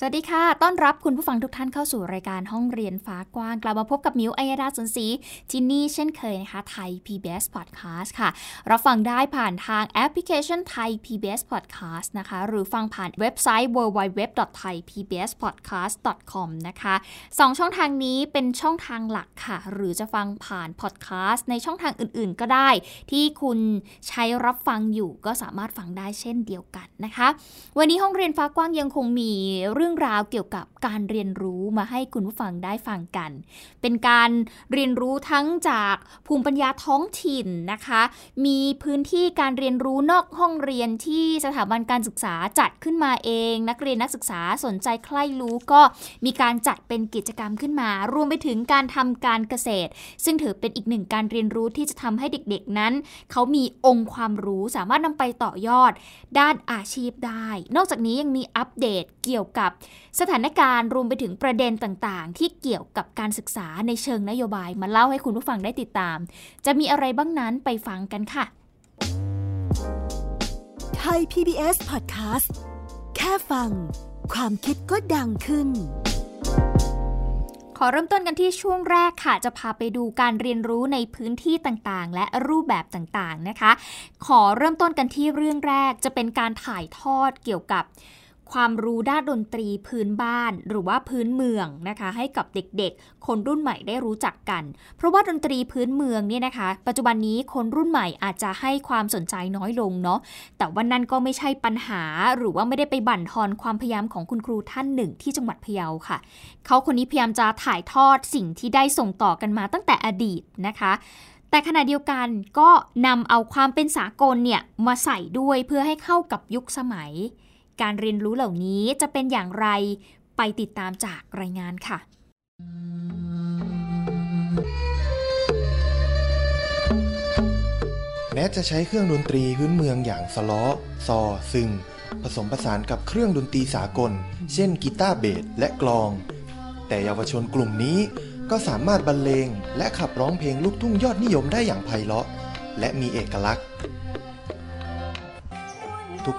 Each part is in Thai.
สวัสดีค่ะ ต้อนรับคุณผู้ฟังทุกท่านเข้าสู่รายการห้องเรียนฟ้ากว้าง กลับมาพบกับมิวอัยดาสนศรีที่นี่เช่นเคยนะคะ ไทย PBS Podcast ค่ะ รับฟังได้ผ่านทางแอปพลิเคชันไทย PBS Podcast นะคะ หรือฟังผ่านเว็บไซต์ www.thaipbspodcast.com นะคะสองช่องทางนี้เป็นช่องทางหลักค่ะ หรือจะฟังผ่านพอดแคสต์ในช่องทางอื่นๆ ก็ได้ ที่คุณใช้รับฟังอยู่ก็สามารถฟังได้เช่นเดียวกันนะคะ วันนี้ห้องเรียนฟ้ากว้างยังคงมีเรื่องราวเกี่ยวกับการเรียนรู้มาให้คุณผู้ฟังได้ฟังกัน เป็นการเรียนรู้ทั้งจากภูมิปัญญาท้องถิ่นนะคะ มีพื้นที่การเรียนรู้นอกห้องเรียนที่สถาบันการศึกษาจัดขึ้นมาเอง นักเรียนนักศึกษาสนใจใคร่รู้ก็มีการจัดเป็นกิจกรรมขึ้นมา รวมไปถึงการทำการเกษตร ซึ่งถือเป็นอีกหนึ่งการเรียนรู้ที่จะทำให้เด็กๆนั้น เขามีองค์ความรู้สามารถนำไปต่อยอด ด้านอาชีพได้ นอกจากนี้ยังมีอัปเดตเกี่ยวกับสถานการณ์รวมไปถึงประเด็นต่างๆ ที่เกี่ยวกับการศึกษาในเชิงนโยบายมาเล่าให้คุณผู้ฟังได้ติดตาม จะมีอะไรบ้างนั้นไปฟังกันค่ะไทย PBS Podcast แค่ฟัง ความคิดก็ดังขึ้นขอเริ่มต้นกันที่ช่วงแรกค่ะ จะพาไปดูการเรียนรู้ในพื้นที่ต่างๆ และรูปแบบต่างๆนะคะ ขอเริ่มต้นกันที่เรื่องแรกจะเป็นการถ่ายทอดเกี่ยวกับ ความรู้ด้านดนตรีพื้นบ้านหรือว่าพื้นเมืองนะคะ ให้กับเด็กๆ คนรุ่นใหม่ได้รู้จักกัน เพราะว่าดนตรีพื้นเมืองเนี่ยนะคะ ปัจจุบันนี้คนรุ่นใหม่อาจจะให้ความสนใจน้อยลงเนาะแต่ว่านั่นก็ไม่ใช่ปัญหา หรือว่าไม่ได้ไปบั่นทอนความพยายามของคุณครูท่านหนึ่งที่จังหวัดพะเยาค่ะ เขาคนนี้พยายามจะถ่ายทอดสิ่งที่ได้ส่งต่อกันมาตั้งแต่อดีตนะคะแต่ขณะเดียวกันก็นำเอาความเป็นสากลเนี่ยมาใส่ด้วยเพื่อให้เข้ากับยุคสมัย การเรียนรู้เหล่านี้จะเป็นอย่างไรไปติดตามจากรายงานค่ะแม้จะใช้เครื่องดนตรีพื้นเมืองอย่างสล้อ ซอ ซึง ผสมผสานกับเครื่องดนตรีสากล เช่นกีตาร์เบสและกลอง แต่เยาวชนกลุ่มนี้ก็สามารถบรรเลงและขับร้องเพลงลูกทุ่งยอดนิยมได้อย่างไพเราะ และมีเอกลักษณ์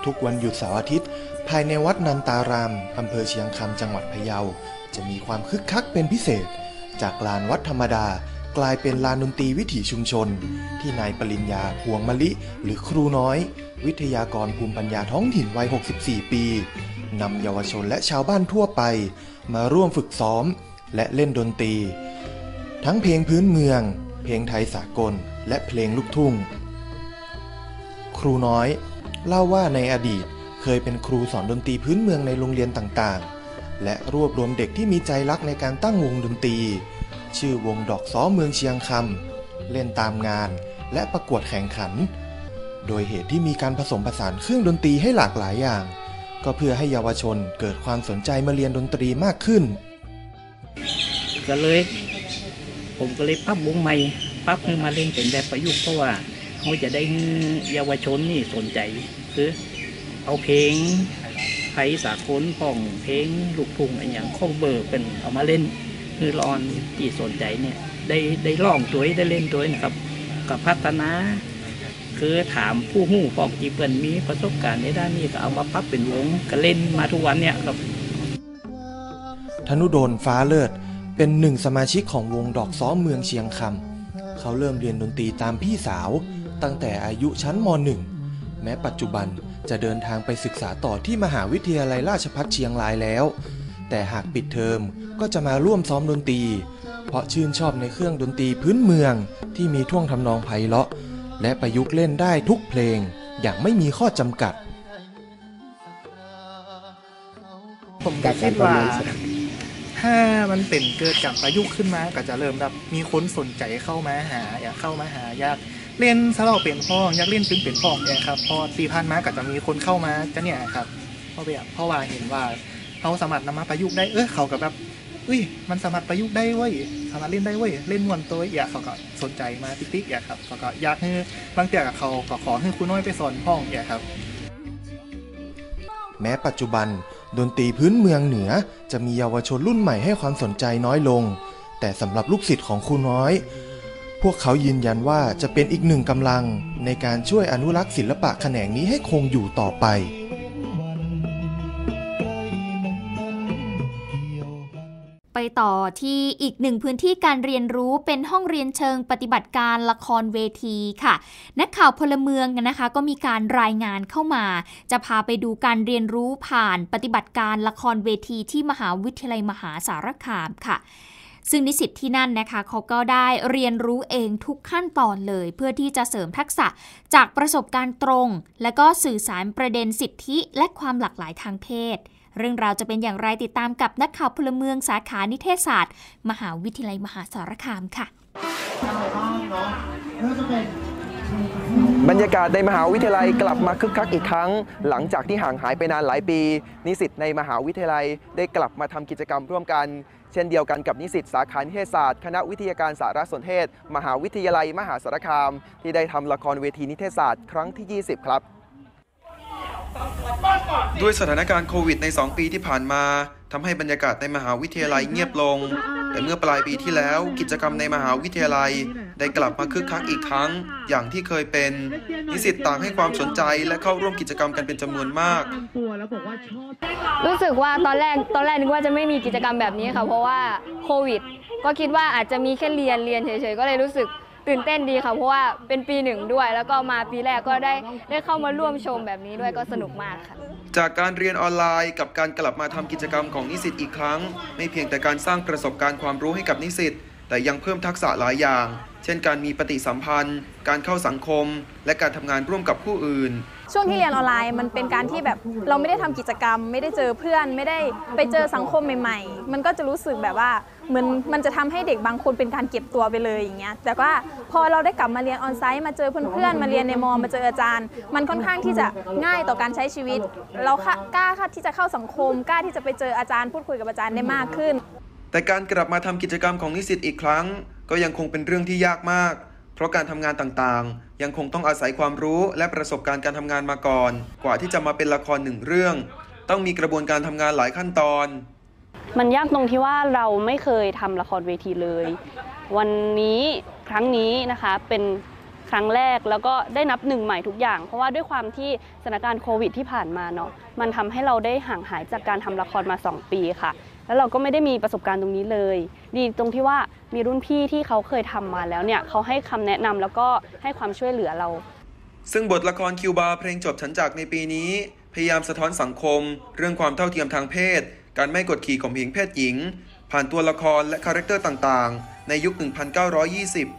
ทุกๆ วันหยุดเสาร์อาทิตย์ ภายในวัดนันตาราม อำเภอเชียงคำจังหวัดพะเยา จะมีความคึกคักเป็นพิเศษ จากลานวัดธรรมดากลายเป็นลานดนตรีวิถีชุมชน ที่นายปริญญาพวงมะลิ หรือครูน้อย วิทยากรภูมิปัญญาท้องถิ่นวัย 64 ปีนำเยาวชนและชาวบ้านทั่วไป มาร่วมฝึกซ้อมและเล่นดนตรี ทั้งเพลงพื้นเมือง เพลงไทยสากล และเพลงลูกทุ่ง ครูน้อย เล่าว่าในอดีตเคยเป็นครูสอนดนตรีพื้นเมืองในโรงเรียนต่างๆ และรวบรวมเด็กที่มีใจรักในการตั้งวงดนตรี ชื่อวงดอกซ้อเมืองเชียงคำเล่นตามงานและประกวดแข่งขัน โดยเหตุที่มีการผสมผสานเครื่องดนตรีให้หลากหลายอย่าง ก็เพื่อให้เยาวชนเกิดความสนใจมาเรียนดนตรีมากขึ้น ก็เลย ผมก็เลยปั๊บวงใหม่ปั๊บขึ้นมาเล่นเป็นแบบประยุกต์เพราะว่า เขาจะได้เยาวชนนี่สนใจคือเอาเพลงไทยสากลของเพลงลูกทุ่งอะไรอย่างข้องเบอร์เป็นเอามาเล่น คือรอนที่สนใจเนี่ย ได้ได้ร้องตัวได้เล่นตัวนะครับ กับพัฒนาคือถามผู้หู้ฟอกจีเปินมีประสบการณ์ในด้านนี้ก็เอามาปั๊บเป็นวงก็เล่นมาทุกวันเนี่ยครับธนุโดนฟ้าเลิศเป็นหนึ่งสมาชิกของวงดอกซ้อมเมืองเชียงคำเขาเริ่มเรียนดนตรีตามพี่สาว ตั้งแต่อายุชั้นม .1 แม้ปัจจุบันจะเดินทางไปศึกษาต่อที่มหาวิทยาลัยราชภัฏเชียงรายแล้ว แต่หากปิดเทอมก็จะมาร่วมซ้อมดนตรี เพราะชื่นชอบในเครื่องดนตรีพื้นเมืองที่มีท่วงทำนองไพเราะ และประยุกต์เล่นได้ทุกเพลงอย่างไม่มีข้อจำกัด ผมก็คิดว่า ถ้ามันเป็นเกิดกับประยุกต์ขึ้นมาก็จะเริ่มแบบมีคนสนใจเข้ามาหา อยากเข้ามาหาอยาก เล่นสลอเปลี่ยนพ้องอยากเล่นซึ้งเปลี่ยนพ้องเนี่ยครับพอปีพันมาก็จะมีคนเข้ามาจะเนี่ยครับเพราะแบบเพราะว่าเห็นว่าเขาสามารถนำมาประยุกต์ได้เออเขากับแบบอุ้ยมันสามารถประยุกต์ได้เว้ยสามารถเล่นได้เว้ยเล่นมวนตัวอยากเขาก็สนใจมาติ๊กๆอยากครับเขาก็อยากให้บางเตียกับเขาก็ขอให้ครูน้อยไปสอนห้องอยากครับ แม้ปัจจุบัน ดนตรีพื้นเมืองเหนือ จะมีเยาวชนรุ่นใหม่ให้ความสนใจน้อยลง แต่สำหรับลูกศิษย์ของครูน้อย พวกเขายืนยันว่าจะเป็นอีกหนึ่งกำลังในการช่วยอนุรักษ์ศิลปะแขนงนี้ให้คงอยู่ต่อไป ไปต่อที่อีกหนึ่งพื้นที่การเรียนรู้เป็นห้องเรียนเชิงปฏิบัติการละครเวทีค่ะ นักข่าวพลเมืองนะคะ ก็มีการรายงานเข้ามา จะพาไปดูการเรียนรู้ผ่านปฏิบัติการละครเวทีที่มหาวิทยาลัยมหาสารคามค่ะ ซึ่งนิสิตที่นั่นนะคะเขาก็ได้เรียนรู้เองทุกขั้นตอนเลย เพื่อที่จะเสริมทักษะจากประสบการณ์ตรง และก็สื่อสารประเด็นสิทธิและความหลากหลายทางเพศ เรื่องราวจะเป็นอย่างไรติดตามกับนักข่าวพลเมืองสาขานิเทศศาสตร์ มหาวิทยาลัยมหาสารคามค่ะบ บรรยากาศในมหาวิทยาลัยกลับมาคึกคักอีกครั้ง หลังจากที่ห่างหายไปนานหลายปี นิสิตในมหาวิทยาลัยได้กลับมาทำกิจกรรมร่วมกัน เช่นเดียวกันกับนิสิตสาขานิเทศศาสตร์คณะวิทยาการสารสนเทศ มหาวิทยาลัยมหาสารคาม ที่ได้ทำละครเวทีนิเทศศาสตร์ครั้งที่ 20 ครับด้วยสถานการณ์โควิดใน 2 ปีที่ผ่านมาทำให้บรรยากาศในมหาวิทยาลัยเงียบลง แต่เมื่อปลายปีที่แล้ว กิจกรรมในมหาวิทยาลัย ได้กลับมาคึกคักอีกครั้ง อย่างที่เคยเป็น นิสิตต่างให้ความสนใจและเข้าร่วมกิจกรรมกันเป็นจำนวนมาก รู้สึกว่าตอนแรกตอนแรกนึกว่าจะไม่มีกิจกรรมแบบนี้ค่ะเพราะว่าโควิด ก็คิดว่าอาจจะมีแค่เรียนเรียนเฉยๆก็เลยรู้สึกตื่นเต้นดีค่ะเพราะว่าเป็นปีหนึ่งด้วย แล้วก็มาปีแรกก็ได้ได้เข้ามาร่วมชมแบบนี้ด้วยก็สนุกมากค่ะ จากการเรียนออนไลน์กับการกลับมาทำกิจกรรมของนิสิตอีกครั้ง ไม่เพียงแต่การสร้างประสบการณ์ความรู้ให้กับนิสิตแต่ยังเพิ่มทักษะหลายอย่าง เช่นการมีปฏิสัมพันธ์ การเข้าสังคม และการทำงานร่วมกับผู้อื่น ช่วงที่เรียนออนไลน์มันเป็นการที่แบบเราไม่ได้ทำกิจกรรม ไม่ได้เจอเพื่อน ไม่ได้ไปเจอสังคมใหม่ ๆ มันก็จะรู้สึกแบบว่าเหมือนมันจะทำให้เด็กบางคนเป็นการเก็บตัวไปเลยอย่างเงี้ยแต่ว่าพอเราได้กลับมาเรียนออนไซต์มาเจอเพื่อนๆมาเรียนในมอมาเจออาจารย์ มันค่อนข้างที่จะง่ายต่อการใช้ชีวิต เรากล้าที่จะเข้าสังคมกล้าที่จะไปเจออาจารย์พูดคุยกับอาจารย์ได้มากขึ้น แต่การกลับมาทำกิจกรรมของนิสิตอีกครั้ง ก็ยังคงเป็นเรื่องที่ยากมาก เพราะการทำงานต่างๆ ยังคงต้องอาศัยความรู้และประสบการณ์การทำงานมาก่อน กว่าที่จะมาเป็นละครหนึ่งเรื่อง ต้องมีกระบวนการทำงานหลายขั้นตอน มันยากตรงที่ว่าเราไม่เคยทำละครเวทีเลย วันนี้ครั้งนี้นะคะเป็นครั้งแรกแล้วก็ได้นับหนึ่งใหม่ทุกอย่าง เพราะว่าด้วยความที่สถานการณ์โควิดที่ผ่านมาเนาะมันทำให้เราได้ห่างหายจากการทำละครมา 2 ปีค่ะ แล้วเราก็ไม่ได้มีประสบการณ์ตรงนี้เลย ดีตรงที่ว่ามีรุ่นพี่ที่เขาเคยทำมาแล้วเนี่ยเขาให้คำแนะนำแล้วก็ให้ความช่วยเหลือเรา ซึ่งบทละครคิวบาเพลงจบฉันจากในปีนี้ พยายามสะท้อนสังคม เรื่องความเท่าเทียมทางเพศ การไม่กดขี่ข่มเหงเพศหญิง ผ่านตัวละครและ character ต่างๆ ในยุค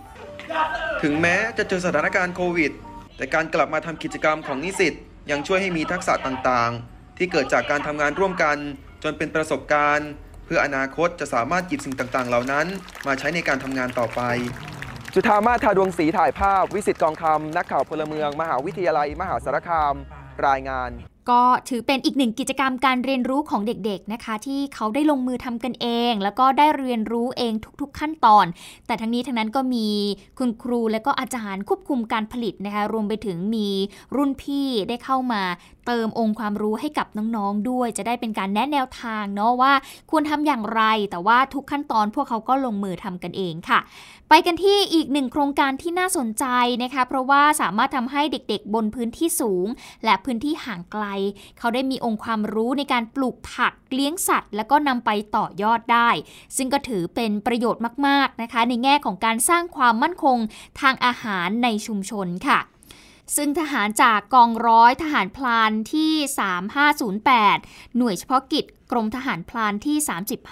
1920 ถึงแม้จะเจอสถานการณ์โควิด แต่การกลับมาทำกิจกรรมของนิสิตยังช่วยให้มีทักษะต่างๆ ที่เกิดจากการทำงานร่วมกัน จนเป็นประสบการณ์ เพื่ออนาคตจะสามารถหยิบสิ่งต่างๆ เหล่านั้น มาใช้ในการทำงานต่อไป จุธามาศทาดวงศรีถ่ายภาพ วิสิตกองคำนักข่าวพลเมือง มหาวิทยาลัย มหาสารคาม รายงาน ก็ถือเป็นอีกหนึ่งกิจกรรมการเรียนรู้ของเด็กๆนะคะ ที่เขาได้ลงมือทำกันเอง แล้วก็ได้เรียนรู้เองทุกๆขั้นตอน แต่ทั้งนี้ทั้งนั้นก็มีคุณครูและก็อาจารย์ควบคุมการผลิตนะคะรวมไปถึงมีรุ่นพี่ได้เข้ามาเติมองค์ความรู้ให้กับน้องๆด้วย จะได้เป็นการแนะแนวทางเนาะว่าควรทำอย่างไร แต่ว่าทุกขั้นตอนพวกเขาก็ลงมือทำกันเองค่ะ ไปกันที่อีกหนึ่งโครงการที่น่าสนใจนะคะ เพราะว่าสามารถทำให้เด็กๆ บนพื้นที่สูง และพื้นที่ห่างไกลเขาได้มีองค์ความรู้ในการปลูกผักเลี้ยงสัตว์ แล้วก็นำไปต่อยอดได้ ซึ่งก็ถือเป็นประโยชน์มากๆนะคะ ในแง่ของการสร้างความมั่นคงทางอาหารในชุมชนค่ะซึ่งทหารจากกองร้อยทหารพลานที่ 3508 หน่วยเฉพาะกิจ กรมทหารพลานที่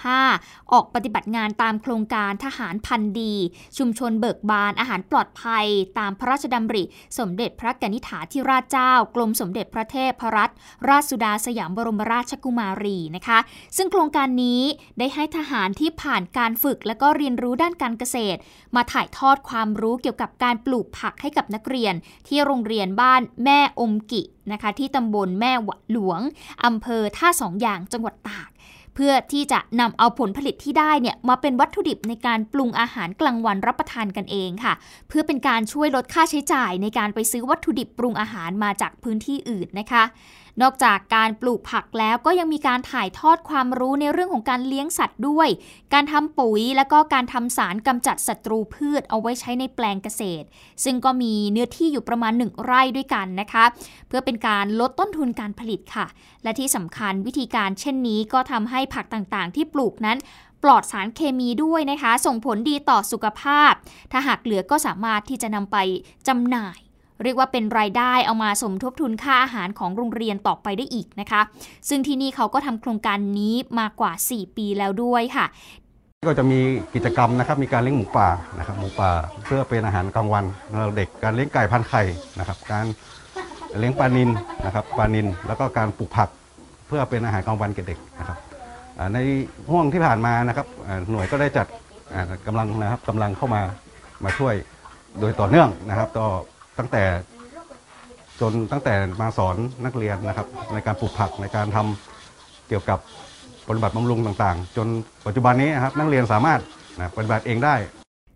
35 ออกปฏิบัติงานตามโครงการทหารพันดี ชุมชนเบิกบานอาหารปลอดภัย ตามพระราชดำริ สมเด็จพระกนิษฐาธิราชเจ้า กรมสมเด็จพระเทพรัตนราชสุดาสยามบรมราชกุมารีนะคะ ซึ่งโครงการนี้ได้ให้ทหารที่ผ่านการฝึกและก็เรียนรู้ด้านการเกษตร มาถ่ายทอดความรู้เกี่ยวกับการปลูกผักให้กับนักเรียน ที่โรงเรียนบ้านแม่อมกิ นะคะที่ตำบลแม่หลวงอำเภอท่าสองอย่างจังหวัดตาก เพื่อที่จะนำเอาผลผลิตที่ได้เนี่ยมาเป็นวัตถุดิบในการปรุงอาหารกลางวันรับประทานกันเองค่ะ เพื่อเป็นการช่วยลดค่าใช้จ่ายในการไปซื้อวัตถุดิบปรุงอาหารมาจากพื้นที่อื่นนะคะ นอกจากการปลูกผักแล้วก็ยังมีการถ่ายทอดความรู้ในเรื่องของการเลี้ยงสัตว์ด้วย การทำปุ๋ยและก็การทำสารกำจัดศัตรูพืชเอาไว้ใช้ในแปลงเกษตร ซึ่งก็มีเนื้อที่อยู่ประมาณหนึ่งไร่ด้วยกันนะคะ เพื่อเป็นการลดต้นทุนการผลิตค่ะ และที่สำคัญวิธีการเช่นนี้ก็ทำให้ผักต่างๆ ที่ปลูกนั้นปลอดสารเคมีด้วยนะคะ ส่งผลดีต่อสุขภาพ ถ้าหากเหลือก็สามารถที่จะนำไปจำหน่าย เรียกว่าเป็นรายได้เอามาสมทบทุนค่าอาหารของโรงเรียนต่อไปได้อีกนะคะ ซึ่งที่นี่เขาก็ทำโครงการนี้มากว่า 4 ปีแล้วด้วยค่ะก็จะมีกิจกรรมนะครับมีการเลี้ยงหมูป่านะครับหมูป่าเพื่อเป็นอาหารกลางวันเด็กการเลี้ยงไก่พันไข่นะครับ การเลี้ยงปลานินนะครับปลานินแล้วก็การปลูกผักเพื่อเป็นอาหารกลางวันแก่เด็กนะครับในห่วงที่ผ่านมานะครับหน่วยก็ได้จัดกำลังนะครับกำลังเข้ามามาช่วยโดยต่อเนื่องนะครับต่อ ตั้งแต่จนตั้งแต่มาสอนนักเรียนนะครับ ในการปลูกผักในการทำเกี่ยวกับปฏิบัติบำรุงต่างๆ จนปัจจุบันนี้นะครับนักเรียนสามารถนะปฏิบัติเองได้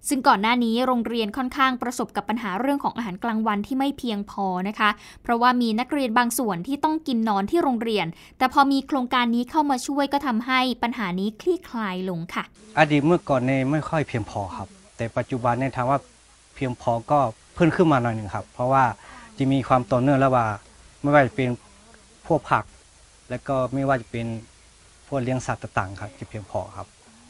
ซึ่งก่อนหน้านี้โรงเรียนค่อนข้างประสบกับปัญหาเรื่องของอาหารกลางวันที่ไม่เพียงพอนะคะ เพราะว่ามีนักเรียนบางส่วนที่ต้องกินนอนที่โรงเรียน แต่พอมีโครงการนี้เข้ามาช่วยก็ทำให้ปัญหานี้คลี่คลายลงค่ะ อดีตเมื่อก่อนเนี่ยไม่ค่อยเพียงพอครับ แต่ปัจจุบันเนี่ยถามว่า เพียงพอก็เพิ่มขึ้นมาหน่อยหนึ่งครับ เพราะว่าจะมีความต่อเนื่องแล้วว่าไม่ว่าจะเป็นพวกผัก และก็ไม่ว่าจะเป็นพวกเลี้ยงสัตว์ต่างๆครับจะเพียงพอครับ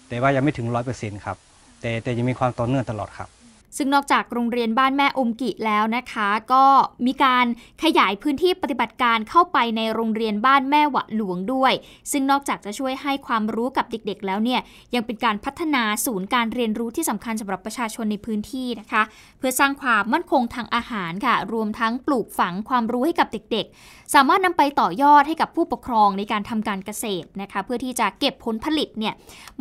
แต่ว่ายังไม่ถึงร้อยเปอร์เซ็นต์ครับแต่แต่ยังมีความต่อเนื่องตลอดครับ ซึ่งนอกจากโรงเรียนบ้านแม่อมกิแล้วนะคะ ก็มีการขยายพื้นที่ปฏิบัติการเข้าไปในโรงเรียนบ้านแม่หวะหลวงด้วย ซึ่งนอกจากจะช่วยให้ความรู้กับเด็กๆ แล้วเนี่ยยังเป็นการพัฒนาศูนย์การเรียนรู้ที่สำคัญสำหรับประชาชนในพื้นที่นะคะ เพื่อสร้างความมั่นคงทางอาหารค่ะ รวมทั้งปลูกฝังความรู้ให้กับเด็กๆ สามารถนำไปต่อยอดให้กับผู้ปกครองในการทำการเกษตรนะคะ เพื่อที่จะเก็บผลผลิตเนี่ย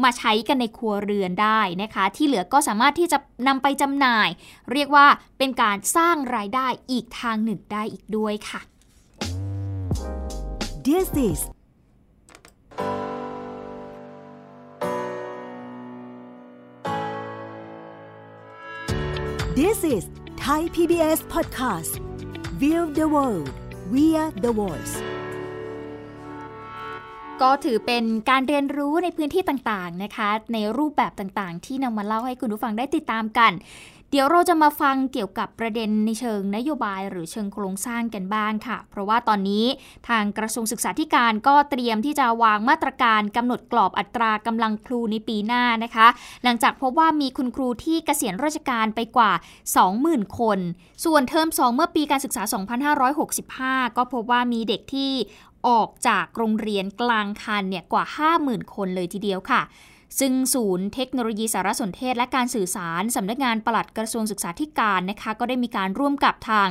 มาใช้กันในครัวเรือนได้นะคะ ที่เหลือก็สามารถที่จะนำไปจำหน่ายเรีรียกว่าเป็นการสร้างรายได้อีกทางหนึ่งได้อีกด้วยค่ะ This is This is Thai PBS Podcast View the world via the voice ก็ถือเป็นการเรียนรู้ในพื้นที่ต่างๆนะคะ ในรูปแบบต่างๆ ที่นำมาเล่าให้คุณผู้ฟังได้ติดตามกัน เดี๋ยวเราจะมาฟังเกี่ยวกับประเด็นในเชิงนโยบายหรือเชิงโครงสร้างกันบ้างค่ะ เพราะว่าตอนนี้ทางกระทรวงศึกษาธิการก็เตรียมที่จะวางมาตรการกำหนดกรอบอัตรากำลังครูในปีหน้านะคะ หลังจากพบว่ามีคุณครูที่เกษียณราชการไปกว่า 20,000 คน ส่วนเทอม 2 เมื่อปีการศึกษา 2565 ก็พบว่ามีเด็กที่ออกจากโรงเรียนกลางคันเนี่ยกว่า 50,000 คนเลยทีเดียวค่ะ ซึ่งศูนย์เทคโนโลยีสารสนเทศและการสื่อสารสำนักงานปลัดกระทรวงศึกษาธิการนะคะ ก็ได้มีการร่วมกับทาง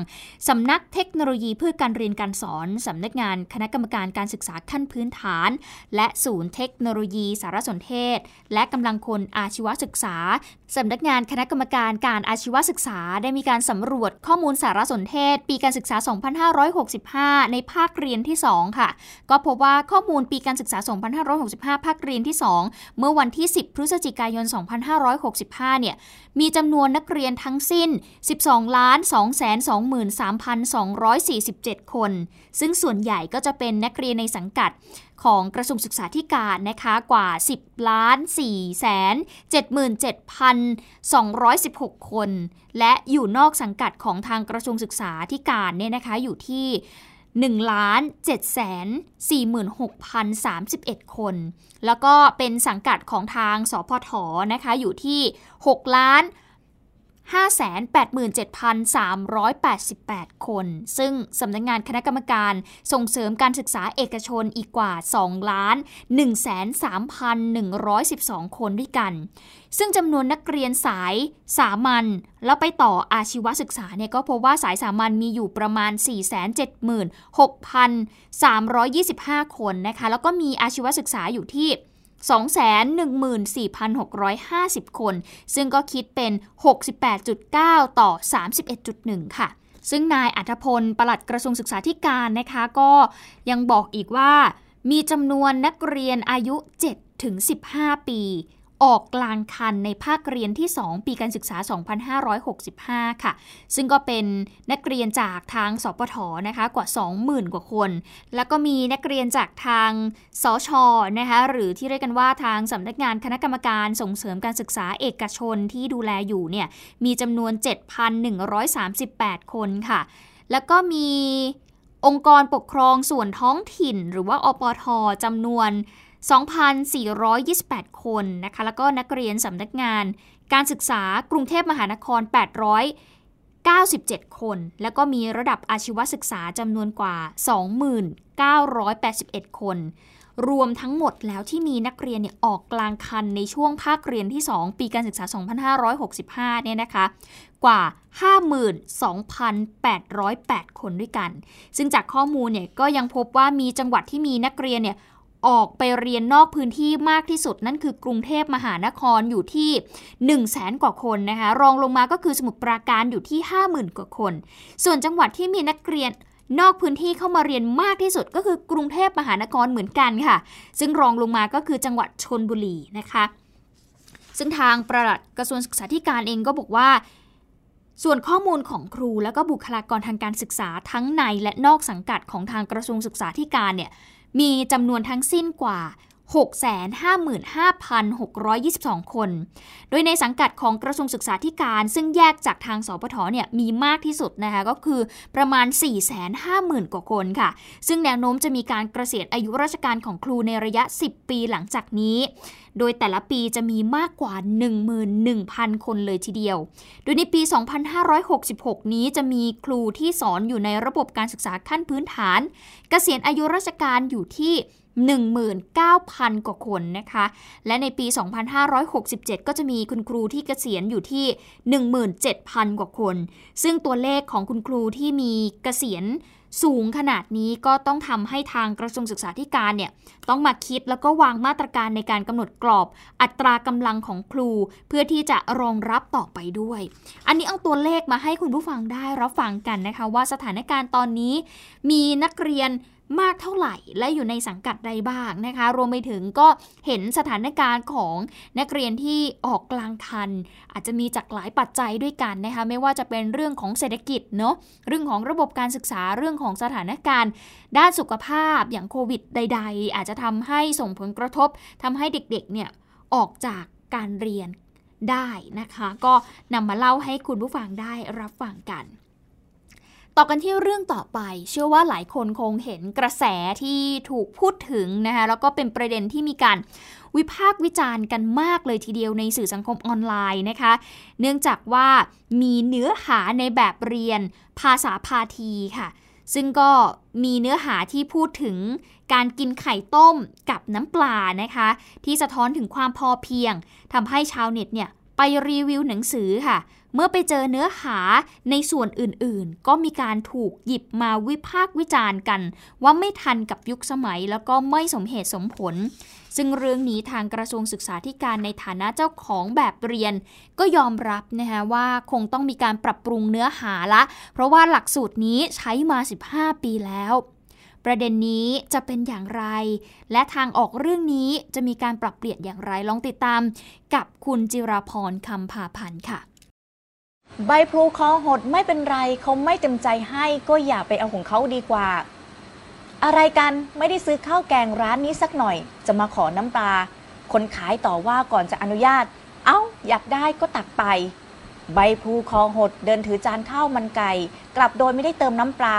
สำนักเทคโนโลยีเพื่อการเรียนการสอนสำนักงานคณะกรรมการการศึกษาขั้นพื้นฐาน และศูนย์เทคโนโลยีสารสนเทศ และกำลังคนอาชีวศึกษาสำนักงานคณะกรรมการการอาชีวศึกษา ได้มีการสำรวจข้อมูลสารสนเทศ ปีการศึกษา 2565 ในภาคเรียนที่ 2 ค่ะ ก็พบว่าข้อมูลปีการศึกษา 2565 ภาคเรียนที่ 2 เมื่อวันที่ 10 พฤศจิกายน 2565 เนี่ย มีจำนวนนักเรียนทั้งสิ้น 12 ล้าน 223,247 คน ซึ่งส่วนใหญ่ก็จะเป็นนักเรียนในสังกัดของกระทรวงศึกษาธิการนะคะกว่า 10 ล้าน4แสน77,216 คน และอยู่นอกสังกัดของทางกระทรวงศึกษาธิการเนี่ยนะคะอยู่ที่ 1ล้าน7แสน46,031 คน แล้วก็เป็นสังกัดของทางสพทนะคะอยู่ที่6ล้าน 587,388 คน ซึ่งสำนักงงานคณะกรรมการส่งเสริมการศึกษาเอกชนอีกกว่า 2 ล้าน 1,3,112 คนด้วยกัน ซึ่งจำนวนนักเรียนสายสามัญแล้วไปต่ออาชีวศึกษาเนี่ยก็พบว่าสายสามัญมีอยู่ประมาณ 476,325 คนนะคะ แล้วก็มีอาชีวศึกษาอยู่ที่ 214,650 คน ซึ่งก็คิดเป็น 68.9 ต่อ 31.1 ค่ะ ซึ่งนายอัธพล ปลัดกระทรวงศึกษาธิการนะคะ ก็ยังบอกอีกว่า มีจำนวนนักเรียนอายุ 7 ถึง 15 ปี ออกกลางคันในภาคเรียนที่ 2 ปีการศึกษา 2565 ค่ะ ซึ่งก็เป็นนักเรียนจากทางสปทนะคะกว่า 20,000 กว่าคน แล้วก็มีนักเรียนจากทางสชนะคะหรือที่เรียกกันว่าทางสำนักงานคณะกรรมการส่งเสริมการศึกษาเอกชนที่ดูแลอยู่เนี่ยมีจำนวน 7,138 คนค่ะ แล้วก็มีองค์กรปกครองส่วนท้องถิ่น หรือว่าอปทจำนวน 2,428 คนนะคะ แล้วก็นักเรียนสำนักงาน การศึกษากรุงเทพมหานคร 897 คน แล้วก็มีระดับอาชีวศึกษาจำนวนกว่า 2981 คน รวมทั้งหมดแล้วที่มีนักเรียนเนี่ยออกกลางคันในช่วงภาคเรียนที่ 2 ปีการศึกษา 2565 เนี่ยนะคะ กว่า 52,808 คนด้วยกัน ซึ่งจากข้อมูลเนี่ยก็ยังพบว่ามีจังหวัดที่มีนักเรียนเนี่ย ออกไปเรียนนอกพื้นที่มากที่สุดนั่นคือกรุงเทพมหานครอยู่ที่ 1 0 0 0 0แสนกว่าคนนะคะ รองลงมาก็คือสมุทรปราการอยู่ที่ 50,000 กว่าคน ส่วนจังหวัดที่มีนักเรียนนอกพื้นที่เข้ามาเรียนมากที่สุดก็คือกรุงเทพมหานครเหมือนกันค่ะ ซึ่งรองลงมาก็คือจังหวัดชนบุรีนะคะ ซึ่งทางประหลัดกระทรวงศึกษาธิการเองก็บอกว่า ส่วนข้อมูลของครูและก็บุคลากรทางการศึกษาทั้งในและนอกสังกัดของทางกระทรวงศึกษาธิการเนี่ย มีจำนวนทั้งสิ้นกว่า 655,622 คน โดยในสังกัดของกระทรวงศึกษาธิการซึ่งแยกจากทางสปทเนี่ยมีมากที่สุดนะคะก็คือประมาณ 450,000 กว่าคนค่ะ ซึ่งแนวโน้มจะมีการเกษียณอายุราชการของครูในระยะ 10 ปีหลังจากนี้ โดยแต่ละปีจะมีมากกว่า 11,000 คนเลยทีเดียว โดยในปี 2566 นี้จะมีครูที่สอนอยู่ในระบบการศึกษาขั้นพื้นฐาน เกษียณอายุราชการอยู่ที่ 19,000 กว่าคนนะคะ และในปี 2567 ก็จะมีคุณครูที่เกษียณอยู่ที่ 17,000 กว่าคน ซึ่งตัวเลขของคุณครูที่มีเกษียณสูงขนาดนี้ก็ต้องทำให้ทางกระทรวงศึกษาธิการเนี่ยต้องมาคิดแล้วก็วางมาตรการในการกำหนดกรอบ อัตรากำลังของครู เพื่อที่จะรองรับต่อไปด้วย อันนี้เอาตัวเลขมาให้คุณผู้ฟังได้รับฟังกันนะคะ ว่าสถานการณ์ตอนนี้มีนักเรียน มากเท่าไหร่ และอยู่ในสังกัดใดบ้างนะคะ รวมไปถึงก็เห็นสถานการณ์ของนักเรียนที่ออกกลางคัน อาจจะมีจากหลายปัจจัยด้วยกันนะคะไม่ว่าจะเป็นเรื่องของเศรษฐกิจเนาะเรื่องของระบบการศึกษาเรื่องของสถานการณ์ ด้านสุขภาพอย่างโควิดใด ๆ อาจจะทำให้ส่งผลกระทบทำให้เด็กๆเนี่ยออกจากการเรียนได้นะคะ ก็นำมาเล่าให้คุณผู้ฟังได้รับฟังกัน ต่อกันที่เรื่องต่อไป เชื่อว่าหลายคนคงเห็นกระแสที่ถูกพูดถึงนะคะแล้วก็เป็นประเด็นที่มีการวิพากษ์วิจารณ์กันมากเลยทีเดียวในสื่อสังคมออนไลน์นะคะ เนื่องจากว่ามีเนื้อหาในแบบเรียนภาษาพาทีค่ะ ซึ่งก็มีเนื้อหาที่พูดถึงการกินไข่ต้มกับน้ำปลานะคะ ที่สะท้อนถึงความพอเพียงทำให้ชาวเน็ตเนี่ยไปรีวิวหนังสือค่ะ เมื่อไปเจอเนื้อหาในส่วนอื่นๆ ก็มีการถูกหยิบมาวิพากษ์วิจารณ์กัน ว่าไม่ทันกับยุคสมัยแล้วก็ไม่สมเหตุสมผล ซึ่งเรื่องนี้ทางกระทรวงศึกษาธิการในฐานะเจ้าของแบบเรียน ก็ยอมรับนะคะว่าคงต้องมีการปรับปรุงเนื้อหาละ เพราะว่าหลักสูตรนี้ใช้มา 15 ปีแล้วประเด็นนี้จะเป็นอย่างไร และทางออกเรื่องนี้จะมีการปรับเปลี่ยนอย่างไรลองติดตาม กับคุณจิราพรคำพาพันธ์ค่ะ ใบพลูคอหดไม่เป็นไรเขาไม่เต็มใจให้ก็อย่าไปเอาของเขาดีกว่า อะไรกันไม่ได้ซื้อข้าวแกงร้านนี้สักหน่อย จะมาขอน้ำปลา คนขายต่อว่าก่อนจะอนุญาต เอ้า อยากได้ก็ตักไป ใบพลูคอหดเดินถือจานข้าวมันไก่ กลับโดยไม่ได้เติมน้ำปลา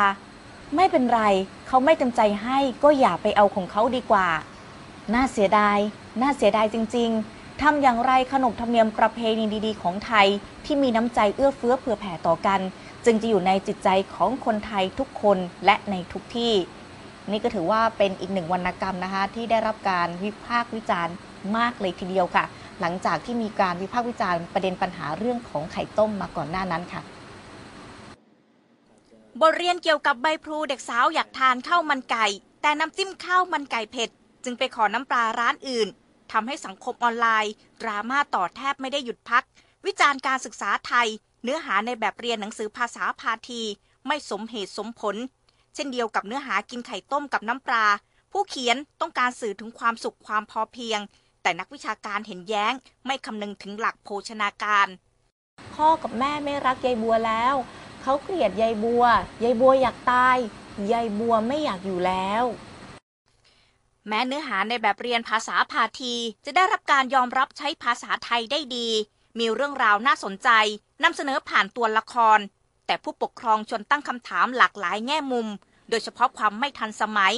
ไม่เป็นไรเขาไม่เต็มใจให้ก็อย่าไปเอาของเขาดีกว่า น่าเสียดาย น่าเสียดายจริง ๆ ทำอย่างไรขนบธรรมเนียมประเพณีดี ๆ ของไทย ที่มีน้ำใจเอื้อเฟื้อเผื่อแผ่ต่อกัน จึงจะอยู่ในจิตใจของคนไทยทุกคนและในทุกที่ นี่ก็ถือว่าเป็นอีกหนึ่งวรรณกรรมนะคะที่ได้รับการวิพากษ์วิจารณ์มากเลยทีเดียวค่ะ หลังจากที่มีการวิพากษ์วิจารณ์ประเด็นปัญหาเรื่องของไข่ต้มมาก่อนหน้านั้นค่ะบทเรียนเกี่ยวกับใบพลูเด็กสาวอยากทานข้าวมันไก่ แต่น้ำจิ้มข้าวมันไก่เผ็ด จึงไปขอน้ำปลาร้านอื่น ทำให้สังคมออนไลน์ ดราม่าต่อแทบไม่ได้หยุดพัก วิจารณ์การศึกษาไทย เนื้อหาในแบบเรียนหนังสือภาษาพาที ไม่สมเหตุสมผล เช่นเดียวกับเนื้อหากินไข่ต้มกับน้ำปลา ผู้เขียนต้องการสื่อถึงความสุขความพอเพียง แต่นักวิชาการเห็นแย้ง ไม่คำนึงถึงหลักโภชนาการ พ่อกับแม่ไม่รักยายบัวแล้ว เขาเกลียดยายบัว ยายบัวอยากตาย ยายบัวไม่อยากอยู่แล้ว แม้เนื้อหาในแบบเรียนภาษาพาทีจะได้รับการยอมรับใช้ภาษาไทยได้ดี มีเรื่องราวน่าสนใจนำเสนอผ่านตัวละคร แต่ผู้ปกครองชวนตั้งคำถามหลากหลายแง่มุม โดยเฉพาะความไม่ทันสมัย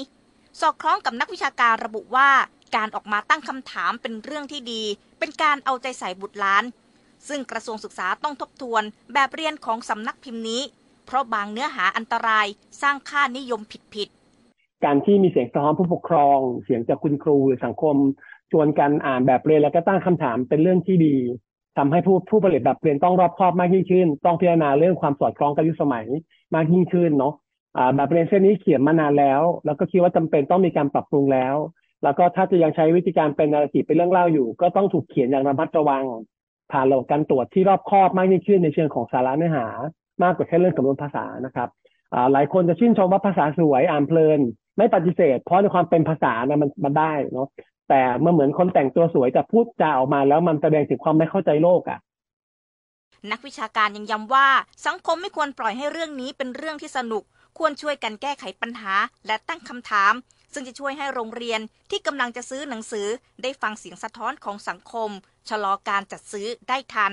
สอดคล้องกับนักวิชาการระบุว่า การออกมาตั้งคำถามเป็นเรื่องที่ดี เป็นการเอาใจใส่บุตรหลาน ซึ่งกระทรวงศึกษาต้องทบทวน แบบเรียนของสำนักพิมพ์นี้ เพราะบางเนื้อหาอันตรายสร้างค่านิยมผิดๆ การที่มีเสียงสะท้อนผู้ปกครอง เสียงจากคุณครูหรือสังคมชวนกันอ่านแบบเรียนแล้วก็ตั้งคำถามเป็นเรื่องที่ดีทำให้ผู้ผู้ผลิตแบบเรียนต้องรอบคอบมากยิ่งขึ้น ต้องพิจารณาเรื่องความสอดคล้องกับยุคสมัยมากยิ่งขึ้นเนาะแบบเรียนเส้นนี้เขียนมานานแล้ว แล้วก็คิดว่าจำเป็นต้องมีการปรับปรุงแล้ว แล้วก็ถ้าจะยังใช้วิธีการเป็นนาราทีเป็นเรื่องเล่าอยู่ ก็ต้องถูกเขียนอย่างระมัดระวัง ผ่านระบบการตรวจที่รอบคอบมากยิ่งขึ้นในเชิงของสาระเนื้อหา มากกว่าแค่เรื่องสำนวนภาษานะครับหลายคนจะชื่นชมว่าภาษาสวยอ่านเพลิน ไม่ปฏิเสธ เพราะในความเป็นภาษานะมันมันได้เนาะแต่เมื่อเหมือนคนแต่งตัวสวยแต่พูดจาออกมาแล้วมันแสดงถึงความไม่เข้าใจโลกอะนักวิชาการยังย้ำว่าสังคมไม่ควรปล่อยให้เรื่องนี้เป็นเรื่องที่สนุก ควรช่วยกันแก้ไขปัญหา และตั้งคำถาม ซึ่งจะช่วยให้โรงเรียนที่กำลังจะซื้อหนังสือ ได้ฟังเสียงสะท้อนของสังคม ชะลอการจัดซื้อได้ทัน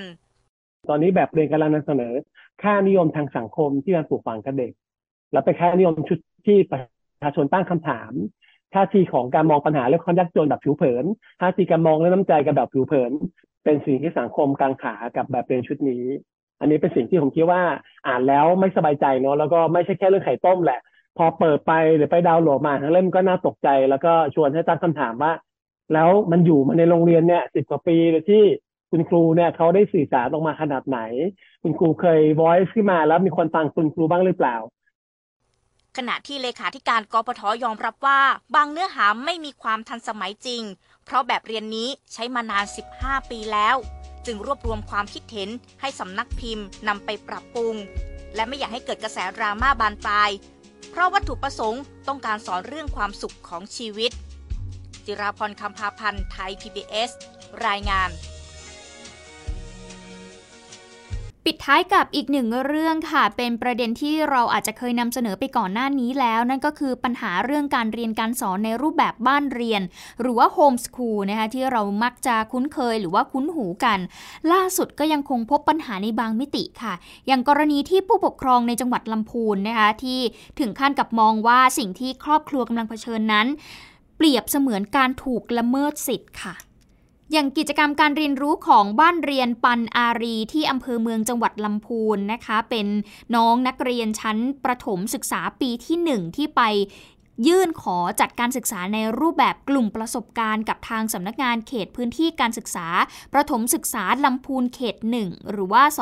ตอนนี้แบบเรียนกำลังนำเสนอ ค่านิยมทางสังคมที่มันปลูกฝังกับเด็ก และเป็นค่านิยมชุดที่ประ ชาชนตั้งคำถามท่าทีของการมองปัญหาเรื่องความยากจนแบบผิวเผินท่าทีการมองเรื่องน้ำใจกับแบบผิวเผิน เป็นสิ่งที่สังคมกังขากับแบบเรียนชุดนี้ อันนี้เป็นสิ่งที่ผมคิดว่าอ่านแล้วไม่สบายใจเนาะแล้วก็ไม่ใช่แค่เรื่องไข่ต้มแหละ พอเปิดไปหรือไปดาวน์โหลดมาทั้งเล่มก็น่าตกใจ แล้วก็ชวนให้ตั้งคำถามว่า แล้วมันอยู่มาในโรงเรียนเนี่ยสิบกว่าปีเลยที่คุณครูเนี่ยเขาได้สื่อสารออกมาขนาดไหน คุณครูเคย voice ขึ้นมาแล้วมีคนฟังคุณครูบ้างหรือเปล่า ขณะที่เลขาธิการกปทยอมรับว่า บางเนื้อหาไม่มีความทันสมัยจริง เพราะแบบเรียนนี้ใช้มานาน 15 ปีแล้ว จึงรวบรวมความคิดเห็นให้สำนักพิมพ์นำไปปรับปรุง และไม่อยากให้เกิดกระแสดราม่าบานปลาย เพราะวัตถุประสงค์ต้องการสอนเรื่องความสุขของชีวิตจิราพรคำพาพันธ์ไทย PBS รายงาน ปิดท้ายกับอีกหนึ่งเรื่องค่ะ เป็นประเด็นที่เราอาจจะเคยนำเสนอไปก่อนหน้านี้แล้ว นั่นก็คือปัญหาเรื่องการเรียนการสอนในรูปแบบบ้านเรียน หรือว่าโฮมสคูลนะคะที่เรามักจะคุ้นเคยหรือว่าคุ้นหูกัน ล่าสุดก็ยังคงพบปัญหาในบางมิติค่ะ อย่างกรณีที่ผู้ปกครองในจังหวัดลำพูนนะคะที่ถึงขั้นกับมองว่าสิ่งที่ครอบครัวกำลังเผชิญนั้น เปรียบเสมือนการถูกละเมิดสิทธิ์ค่ะ อย่างกิจกรรมการเรียนรู้ของบ้านเรียนปันอารีที่อำเภอเมืองจังหวัดลำพูนนะคะ เป็นน้องนักเรียนชั้นประถมศึกษาปีที่ 1 ที่ไปยื่นขอจัดการศึกษาในรูปแบบกลุ่มประสบการณ์กับทางสำนักงานเขตพื้นที่การศึกษา ประถมศึกษาลำพูนเขต 1 หรือว่าส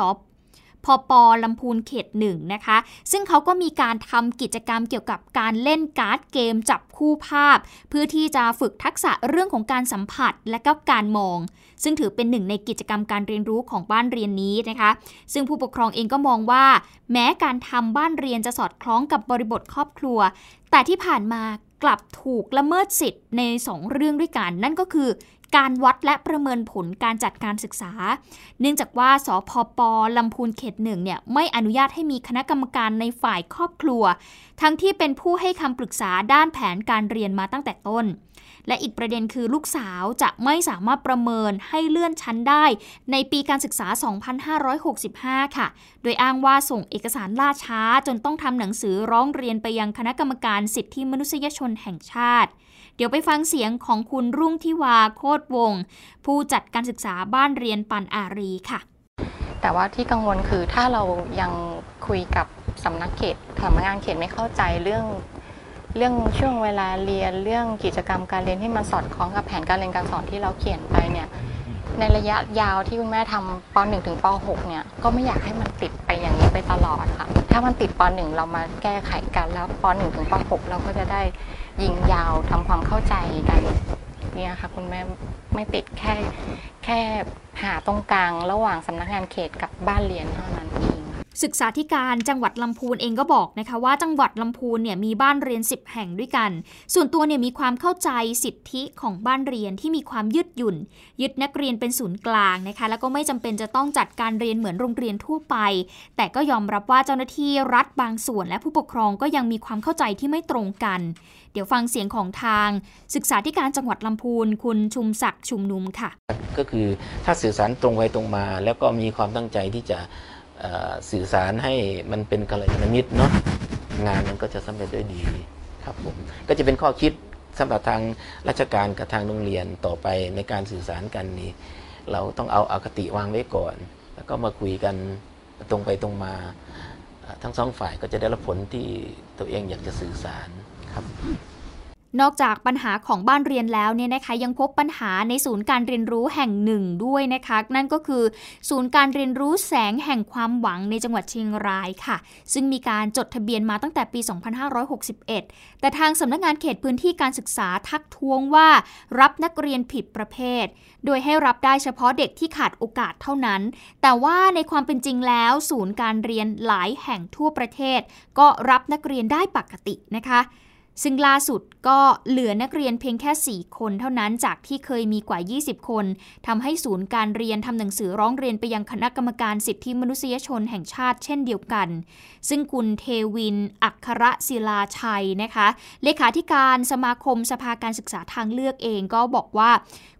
พอปลำพูนเขตหนึ่งนะคะ ซึ่งเขาก็มีการทำกิจกรรมเกี่ยวกับการเล่นการ์ดเกมจับคู่ภาพ เพื่อที่จะฝึกทักษะเรื่องของการสัมผัสและก็การมอง ซึ่งถือเป็นหนึ่งในกิจกรรมการเรียนรู้ของบ้านเรียนนี้นะคะ ซึ่งผู้ปกครองเองก็มองว่า แม้การทำบ้านเรียนจะสอดคล้องกับบริบทครอบครัว แต่ที่ผ่านมากลับถูกละเมิดสิทธิ์ใน 2 เรื่องด้วยกัน นั่นก็คือ การวัดและประเมินผลการจัดการศึกษา เนื่องจากว่าสพปลำพูนเขตหนึ่งเนี่ยไม่อนุญาตให้มีคณะกรรมการในฝ่ายครอบครัว ทั้งที่เป็นผู้ให้คำปรึกษาด้านแผนการเรียนมาตั้งแต่ต้น และอีกประเด็นคือลูกสาวจะไม่สามารถประเมินให้เลื่อนชั้นได้ ในปีการศึกษา 2565 ค่ะ โดยอ้างว่าส่งเอกสารล่าช้าจนต้องทำหนังสือร้องเรียนไปยังคณะกรรมการสิทธิมนุษยชนแห่งชาติ ดี๋ยวไปฟังเสียงของคุณรุ่งทิวาโคตวง ผู้จัดการศึกษาบ้านเรียนปันอารีค่ะ แต่ว่าที่กังวลคือถ้าเรายังคุยกับสำนักเขตสำนักงานเขตไม่เข้าใจเรื่อง เรื่องช่วงเวลาเรียนเรื่องกิจกรรมการเรียนที่มันสอดคล้องกับแผนการเรียนการสอนที่เราเขียนไปเนี่ยในระยะยาวที่คุณแม่ทำป .1 ถึงป .6 เนี่ยก็ไม่อยากให้มันติดไปอย่างนี้ไปตลอดค่ะ ถ้ามันติดป .1 เรามาแก้ไขกันแล้วป .1 ถึงป .6 เราก็จะได้ ยิงยาวทำความเข้าใจกันเนี่ยค่ะคุณแม่ไม่ติดแค่แค่หาตรงกลางระหว่างสำนักงานเขตกับบ้านเรียนเท่านั้นเอง ศึกษาธิการจังหวัดลำพูนเองก็บอกนะคะว่าจังหวัดลำพูนเนี่ยมีบ้านเรียน 10 แห่งด้วยกัน ส่วนตัวเนี่ยมีความเข้าใจสิทธิของบ้านเรียนที่มีความยืดหยุ่น ยึดนักเรียนเป็นศูนย์กลางนะคะแล้วก็ไม่จำเป็นจะต้องจัดการเรียนเหมือนโรงเรียนทั่วไป แต่ก็ยอมรับว่าเจ้าหน้าที่รัฐบางส่วน และผู้ปกครองก็ยังมีความเข้าใจที่ไม่ตรงกัน เดี๋ยวฟังเสียงของทาง ศึกษาธิการจังหวัดลำพูน คุณชุมศักดิ์ชุมนุมค่ะ ก็คือถ้าสื่อสารตรงไปตรงมา แล้วก็มีความตั้งใจที่จะ สื่อสารให้มันเป็นกัลยาณมิตรเนาะงานมันก็จะสำเร็จด้วยดีครับผมก็จะเป็นข้อคิดสำหรับทางราชการกับทางโรงเรียนต่อไปในการสื่อสารกันนี้ เราต้องเอาอาคติวางไว้ก่อน แล้วก็มาคุยกันตรงไปตรงมาทั้งสองฝ่ายก็จะได้รับผลที่ตัวเองอยากจะสื่อสารครับ นอกจากปัญหาของบ้านเรียนแล้วเนี่ยนะคะยังพบปัญหาในศูนย์การเรียนรู้แห่งหนึ่งด้วยนะคะ นั่นก็คือ ศูนย์การเรียนรู้แสงแห่งความหวังในจังหวัดเชียงรายค่ะ ซึ่งมีการจดทะเบียนมาตั้งแต่ปี 2561 แต่ทางสำนักงานเขตพื้นที่การศึกษาทักท้วงว่า รับนักเรียนผิดประเภท โดยให้รับได้เฉพาะเด็กที่ขาดโอกาสเท่านั้น แต่ว่าในความเป็นจริงแล้ว ศูนย์การเรียนหลายแห่งทั่วประเทศ ก็รับนักเรียนได้ปกตินะคะ ซึ่งล่าสุดก็เหลือนักเรียนเพียงแค่ 4 คนเท่านั้นจากที่เคยมีกว่า 20 คนทำให้ศูนย์การเรียนทำหนังสือร้องเรียนไปยังคณะกรรมการสิทธิมนุษยชนแห่งชาติเช่นเดียวกัน ซึ่งคุณเทวิน อัครศิลาชัยนะคะ เลขาธิการสมาคมสภาการศึกษาทางเลือกเองก็บอกว่า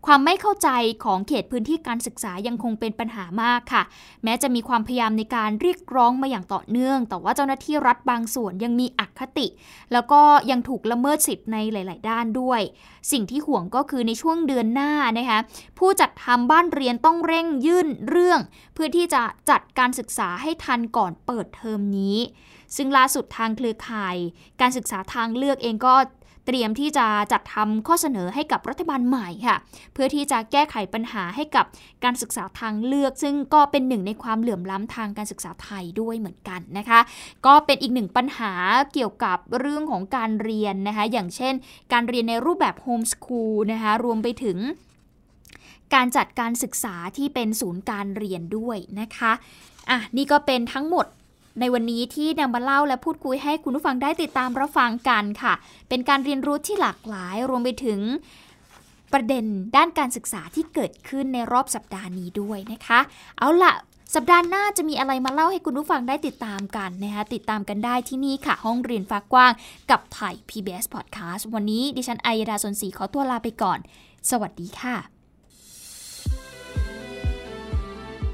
ความไม่เข้าใจของเขตพื้นที่การศึกษายังคงเป็นปัญหามากค่ะ แม้จะมีความพยายามในการเรียกร้องมาอย่างต่อเนื่อง แต่ว่าเจ้าหน้าที่รัฐบางส่วนยังมีอคติ แล้วก็ยังถูกละเมิดสิทธิ์ในหลาย ๆ ด้านด้วย สิ่งที่ห่วงก็คือในช่วงเดือนหน้านะคะผู้จัดทำบ้านเรียนต้องเร่งยื่นเรื่อง เพื่อที่จะจัดการศึกษาให้ทันก่อนเปิดเทอมนี้ ซึ่งล่าสุดทางเครือข่าย การศึกษาทางเลือกเองก็ เตรียมที่จะจัดทำข้อเสนอให้กับรัฐบาลใหม่ค่ะ เพื่อที่จะแก้ไขปัญหาให้กับการศึกษาทางเลือก ซึ่งก็เป็นหนึ่งในความเหลื่อมล้ำทางการศึกษาไทยด้วยเหมือนกันนะคะ ก็เป็นอีกหนึ่งปัญหาเกี่ยวกับเรื่องของการเรียนนะคะอย่างเช่น การเรียนในรูปแบบโฮมสคูลนะคะรวมไปถึงการจัดการศึกษาที่เป็นศูนย์การเรียนด้วยนะคะอะนี่ก็เป็นทั้งหมด ในวันนี้ที่นำมาเล่าและพูดคุยให้คุณผู้ฟังได้ติดตามรับฟังกันค่ะ เป็นการเรียนรู้ที่หลากหลาย รวมไปถึงประเด็นด้านการศึกษาที่เกิดขึ้นในรอบสัปดาห์นี้ด้วยนะคะ เอาละสัปดาห์หน้าจะมีอะไรมาเล่าให้คุณผู้ฟังได้ติดตามกันนะคะติดตามกันได้ที่นี่ค่ะ ห้องเรียนฟ้ากว้างกับไผ่ PBS Podcast วันนี้ดิฉันอัยดาสนศรีขอตัวลาไปก่อน สวัสดีค่ะ